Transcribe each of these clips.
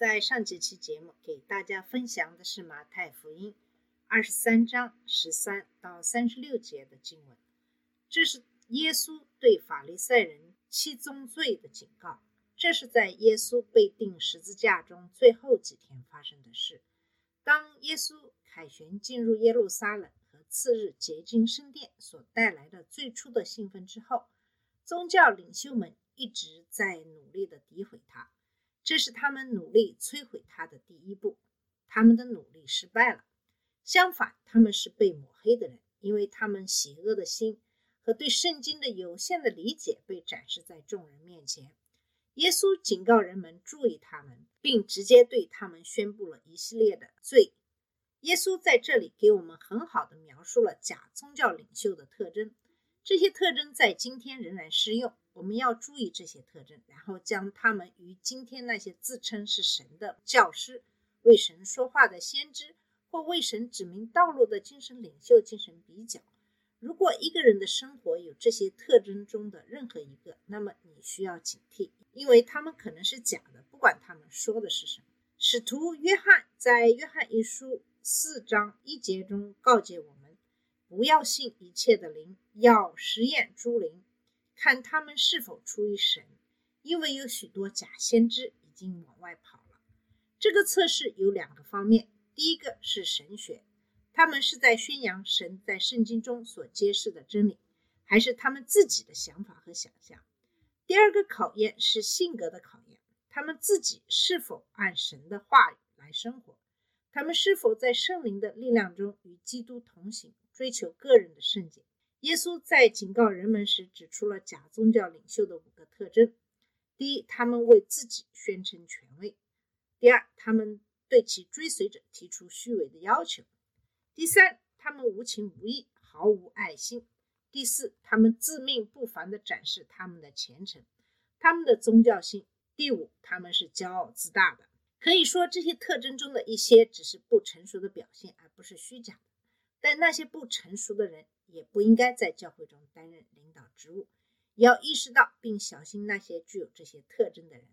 在上几期节目给大家分享的是马太福音二十三章十三到三十六节的经文，这是耶稣对法利赛人七宗罪的警告。这是在耶稣被钉十字架中最后几天发生的事。当耶稣凯旋进入耶路撒冷和次日洁净圣殿所带来的最初的兴奋之后，宗教领袖们一直在努力地诋毁他。这是他们努力摧毁他的第一步，他们的努力失败了。相反，他们是被抹黑的人，因为他们邪恶的心和对圣经的有限的理解被展示在众人面前。耶稣警告人们注意他们，并直接对他们宣布了一系列的罪。耶稣在这里给我们很好的描述了假宗教领袖的特征，这些特征在今天仍然适用。我们要注意这些特征，然后将它们与今天那些自称是神的教师、为神说话的先知或为神指明道路的精神领袖进行比较。如果一个人的生活有这些特征中的任何一个，那么你需要警惕，因为他们可能是假的，不管他们说的是什么。使徒约翰在约翰一书四章一节中告诫我们：不要信一切的灵，要实验诸灵。看他们是否出于神，因为有许多假先知已经往外跑了。这个测试有两个方面：第一个是神学，他们是在宣扬神在圣经中所揭示的真理，还是他们自己的想法和想象；第二个考验是性格的考验，他们自己是否按神的话语来生活，他们是否在圣灵的力量中与基督同行，追求个人的圣洁。耶稣在警告人们时指出了假宗教领袖的五个特征：第一，他们为自己宣称权威；第二，他们对其追随者提出虚伪的要求；第三，他们无情无义，毫无爱心；第四，他们自命不凡地展示他们的虔诚、他们的宗教性；第五，他们是骄傲自大的。可以说，这些特征中的一些只是不成熟的表现，而不是虚假的。但那些不成熟的人也不应该在教会中担任领导职务，要意识到并小心那些具有这些特征的人。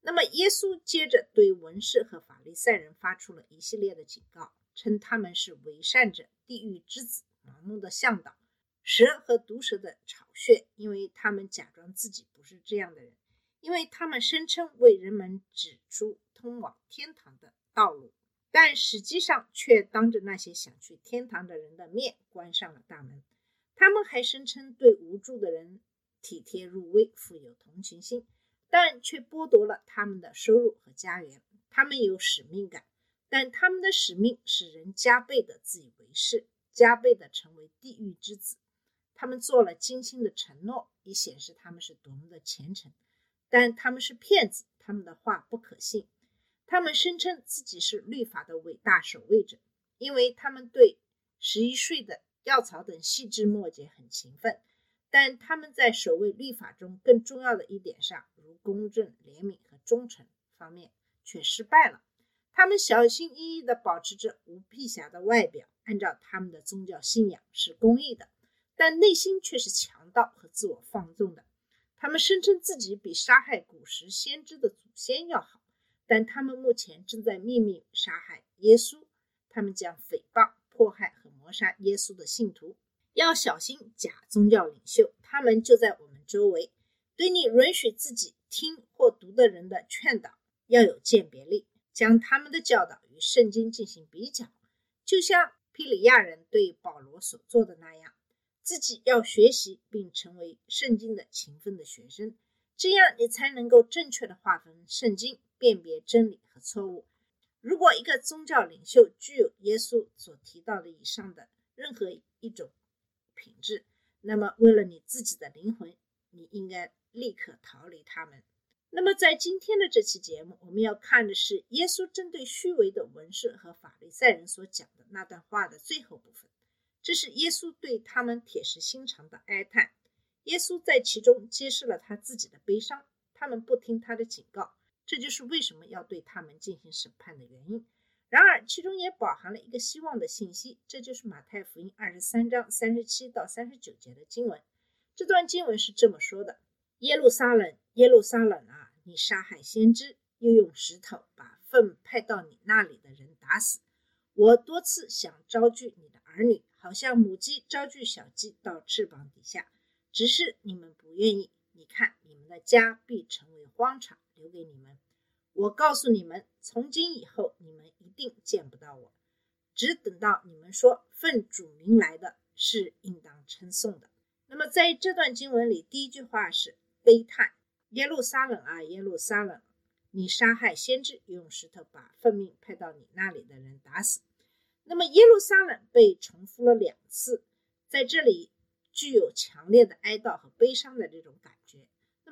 那么，耶稣接着对文士和法利赛人发出了一系列的警告，称他们是伪善者、地狱之子、盲目的向导、蛇和毒蛇的巢穴，因为他们假装自己不是这样的人，因为他们声称为人们指出通往天堂的道路。但实际上却当着那些想去天堂的人的面关上了大门。他们还声称对无助的人体贴入微、富有同情心，但却剥夺了他们的收入和家园。他们有使命感，但他们的使命使人加倍的自以为是，加倍的成为地狱之子。他们做了精心的承诺，以显示他们是多么的虔诚，但他们是骗子，他们的话不可信。他们声称自己是律法的伟大守卫者，因为他们对十一岁的药草等细枝末节很勤奋，但他们在守卫律法中更重要的一点上，如公正、怜悯和忠诚方面却失败了。他们小心翼翼地保持着无辟瑕的外表，按照他们的宗教信仰是公义的，但内心却是强盗和自我放纵的。他们声称自己比杀害古时先知的祖先要好。但他们目前正在秘密杀害耶稣，他们将诽谤、迫害和谋杀耶稣的信徒。要小心假宗教领袖，他们就在我们周围。对你允许自己听或读的人的劝导，要有鉴别力，将他们的教导与圣经进行比较，就像皮里亚人对保罗所做的那样。自己要学习并成为圣经的勤奋的学生，这样你才能够正确的划分圣经。辨别真理和错误。如果一个宗教领袖具有耶稣所提到的以上的任何一种品质，那么为了你自己的灵魂，你应该立刻逃离他们。那么，在今天的这期节目，我们要看的是耶稣针对虚伪的文士和法利赛人所讲的那段话的最后部分。这是耶稣对他们铁石心肠的哀叹。耶稣在其中揭示了他自己的悲伤，他们不听他的警告，这就是为什么要对他们进行审判的原因。然而，其中也饱含了一个希望的信息，这就是马太福音二十三章三十七到三十九节的经文。这段经文是这么说的：“耶路撒冷，耶路撒冷啊！”你杀害先知，又用石头把奉派到你那里的人打死。我多次想招聚你的儿女，好像母鸡招聚小鸡到翅膀底下，只是你们不愿意。你看，你们的家必成为荒场，留给你们。我告诉你们，从今以后，你们一定见不到我。只等到你们说奉主名来的是应当称颂的。那么，在这段经文里，第一句话是悲叹。耶路撒冷啊，耶路撒冷！你杀害先知，用石头把奉命派到你那里的人打死。那么，耶路撒冷被重复了两次，在这里具有强烈的哀悼和悲伤的这种感。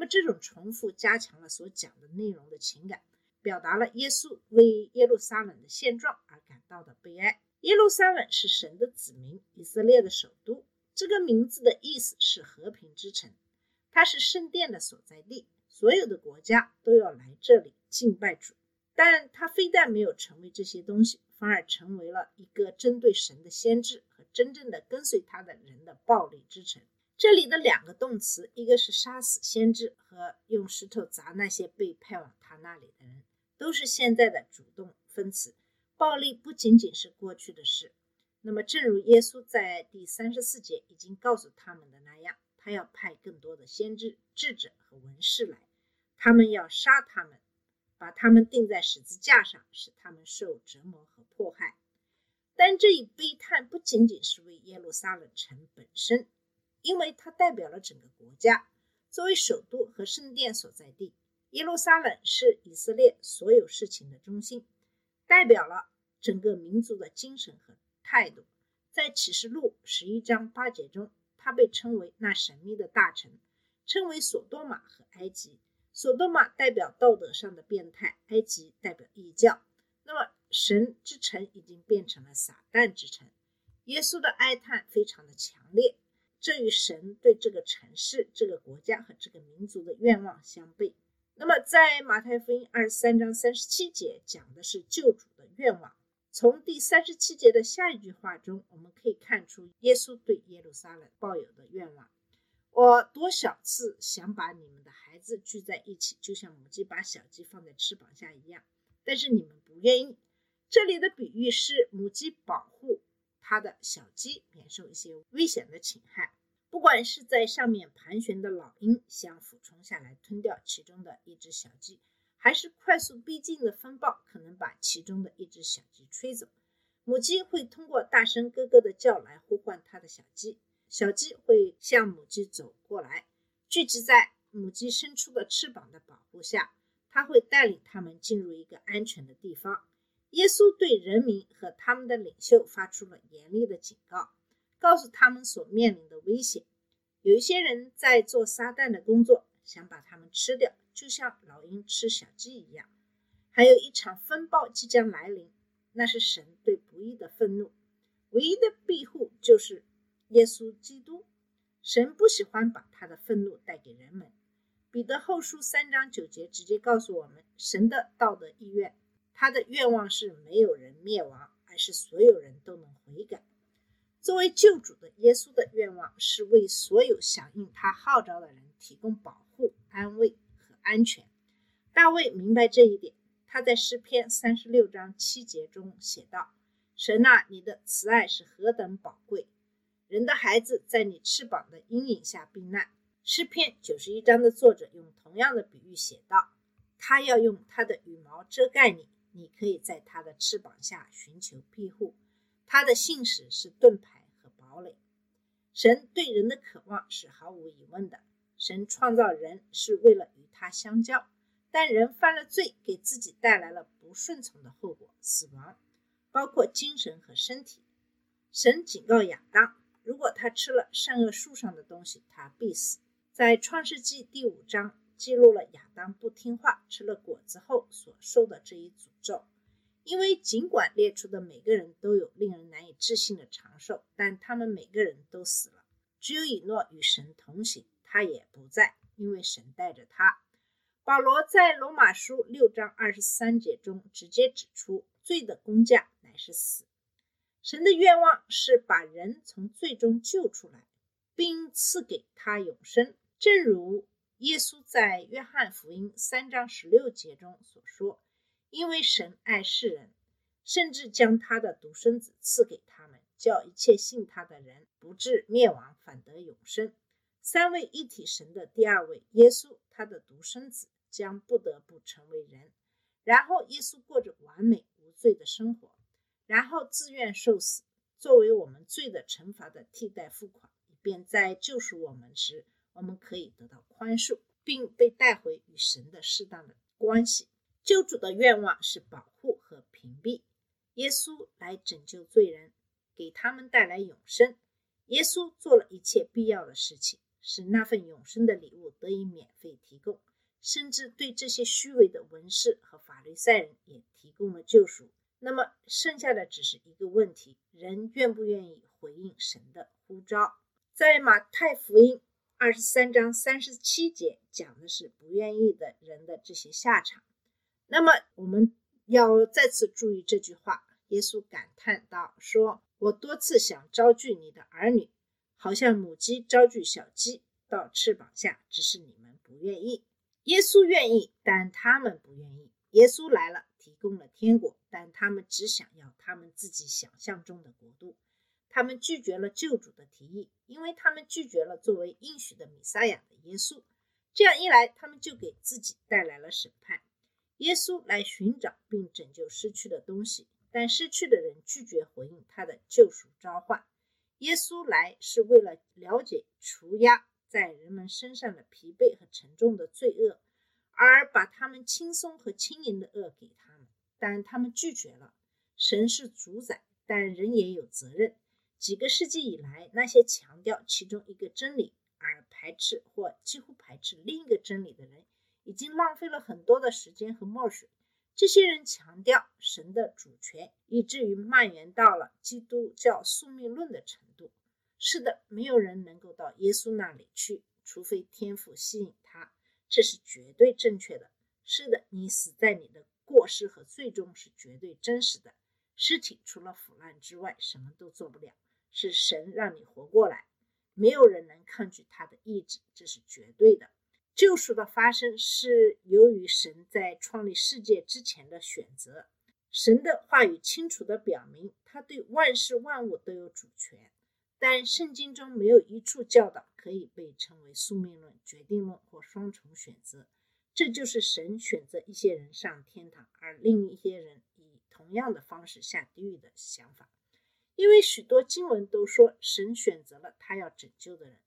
么，这种重复加强了所讲的内容的情感，表达了耶稣为耶路撒冷的现状而感到的悲哀。耶路撒冷是神的子民，以色列的首都。这个名字的意思是和平之城。它是圣殿的所在地，所有的国家都要来这里敬拜主。但它非但没有成为这些东西，反而成为了一个针对神的先知和真正的跟随他的人的暴力之城。这里的两个动词，一个是杀死先知和用石头砸那些被派往他那里的人，都是现在的主动分词。暴力不仅仅是过去的事。那么，正如耶稣在第三十四节已经告诉他们的那样。他要派更多的先知、智者和文士来，他们要杀他们，把他们钉在十字架上，使他们受折磨和迫害。但这一悲叹不仅仅是为耶路撒冷城本身，因为它代表了整个国家。作为首都和圣殿所在地，耶路撒冷是以色列所有事情的中心，代表了整个民族的精神和态度。在启示录十一章八节中。它被称为那神秘的大臣，称为索多玛和埃及。索多玛代表道德上的变态，埃及代表异教。那么，神之城已经变成了撒旦之城。耶稣的哀叹非常的强烈，这与神对这个城市、这个国家和这个民族的愿望相悖。那么，在马太福音二十三章三十七节讲的是救主的愿望。从第三十七节的下一句话中，我们可以看出耶稣对耶路撒冷抱有的愿望。我多少次想把你们的孩子聚在一起，就像母鸡把小鸡放在翅膀下一样，但是你们不愿意。这里的比喻是母鸡保护它的小鸡免受一些危险的侵害。不管是在上面盘旋的老鹰想俯冲下来吞掉其中的一只小鸡。还是快速逼近的风暴可能把其中的一只小鸡吹走。母鸡会通过大声咯咯的叫来呼唤它的小鸡，小鸡会向母鸡走过来，聚集在母鸡伸出的翅膀的保护下，它会带领它们进入一个安全的地方。耶稣对人民和他们的领袖发出了严厉的警告，告诉他们所面临的危险。有一些人在做撒旦的工作，想把他们吃掉。就像老鹰吃小鸡一样，还有一场风暴即将来临，那是神对不义的愤怒。唯一的庇护就是耶稣基督。神不喜欢把他的愤怒带给人们。彼得后书三章九节直接告诉我们，神的道德意愿，他的愿望是没有人灭亡，而是所有人都能悔改。作为救主的耶稣的愿望是为所有响应他号召的人提供保护、安慰和。安全，大卫明白这一点。他在诗篇三十六章七节中写道：“神啊，你的慈爱是何等宝贵！人的孩子在你翅膀的阴影下避难。”诗篇九十一章的作者用同样的比喻写道：“他要用他的羽毛遮盖你，你可以在他的翅膀下寻求庇护。他的信使是盾牌和堡垒。”神对人的渴望是毫无疑问的。神创造人是为了与他相交，但人犯了罪，给自己带来了不顺从的后果——死亡，包括精神和身体。神警告亚当，如果他吃了善恶树上的东西，他必死。在创世纪第五章记录了亚当不听话吃了果子后所受的这一诅咒。因为尽管列出的每个人都有令人难以置信的长寿，但他们每个人都死了。只有以诺与神同行，他也不在，因为神带着他。保罗在罗马书六章二十三节中直接指出，罪的工价乃是死。神的愿望是把人从罪中救出来，并赐给他永生。正如耶稣在约翰福音三章十六节中所说：“因为神爱世人，甚至将他的独生子赐给他们，叫一切信他的人不至灭亡，反得永生。”三位一体神的第二位耶稣，他的独生子。将不得不成为人，然后耶稣过着完美无罪的生活，然后自愿受死，作为我们罪的惩罚的替代付款，以便在救赎我们时，我们可以得到宽恕，并被带回与神的适当的关系。救主的愿望是保护和屏蔽，耶稣来拯救罪人，给他们带来永生。耶稣做了一切必要的事情，使那份永生的礼物得以免费提供。甚至对这些虚伪的文士和法律赛人也提供了救赎。那么剩下的只是一个问题：人愿不愿意回应神的呼召？在马太福音二十三章三十七节讲的是不愿意的人的这些下场。那么我们要再次注意这句话：耶稣感叹道：“说我多次想招聚你的儿女，好像母鸡招聚小鸡到翅膀下，只是你们不愿意。”耶稣愿意，但他们不愿意。耶稣来了，提供了天国，但他们只想要他们自己想象中的国度。他们拒绝了救主的提议，因为他们拒绝了作为应许的弥撒亚的耶稣。这样一来，他们就给自己带来了审判。耶稣来寻找并拯救失去的东西，但失去的人拒绝回应他的救赎召唤。耶稣来是为了了解除压。在人们身上的疲惫和沉重的罪恶，而把他们轻松和轻盈的恶给他们，但他们拒绝了。神是主宰，但人也有责任。几个世纪以来，那些强调其中一个真理而排斥或几乎排斥另一个真理的人，已经浪费了很多的时间和墨水。这些人强调神的主权，以至于蔓延到了基督教宿命论的程度。是的，没有人能够到耶稣那里去，除非天赋吸引他，这是绝对正确的。是的，你死在你的过失和罪中是绝对真实的。尸体除了腐烂之外，什么都做不了。是神让你活过来，没有人能抗拒他的意志，这是绝对的。救赎的发生是由于神在创立世界之前的选择。神的话语清楚地表明，他对万事万物都有主权。但圣经中没有一处教导可以被称为宿命论、决定论或双重选择。这就是神选择一些人上天堂，而另一些人以同样的方式下地狱的想法。因为许多经文都说神选择了他要拯救的人，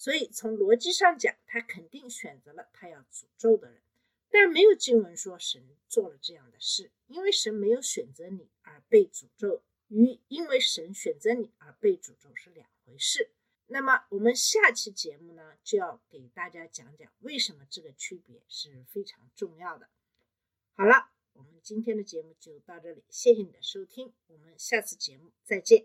所以从逻辑上讲，他肯定选择了他要诅咒的人。但没有经文说神做了这样的事，因为神没有选择你而被诅咒。与因为神选择你而被诅咒是两回事。那么我们下期节目呢，就要给大家讲讲为什么这个区别是非常重要的。好了，我们今天的节目就到这里，谢谢你的收听，我们下次节目再见。